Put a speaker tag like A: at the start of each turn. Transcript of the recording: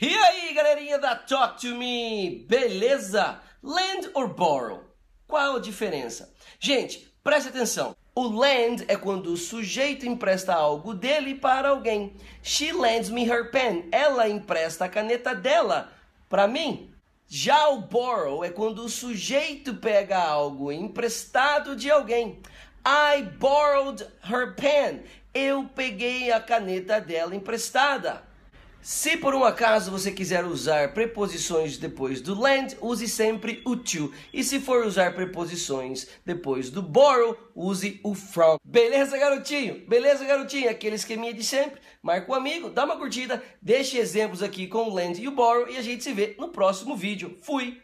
A: E aí, galerinha da Talk to Me, beleza? Lend or borrow? Qual a diferença? Gente, preste atenção. O lend é quando o sujeito empresta algo dele para alguém. She lends me her pen. Ela empresta a caneta dela para mim. Já o borrow é quando o sujeito pega algo emprestado de alguém. I borrowed her pen. Eu peguei a caneta dela emprestada. Se por um acaso você quiser usar preposições depois do lend, use sempre o to. E se for usar preposições depois do borrow, use o from. Beleza, garotinho? Beleza, garotinho? Aquele esqueminha de sempre. Marca um amigo, dá uma curtida, deixe exemplos aqui com o lend e o borrow e a gente se vê no próximo vídeo. Fui!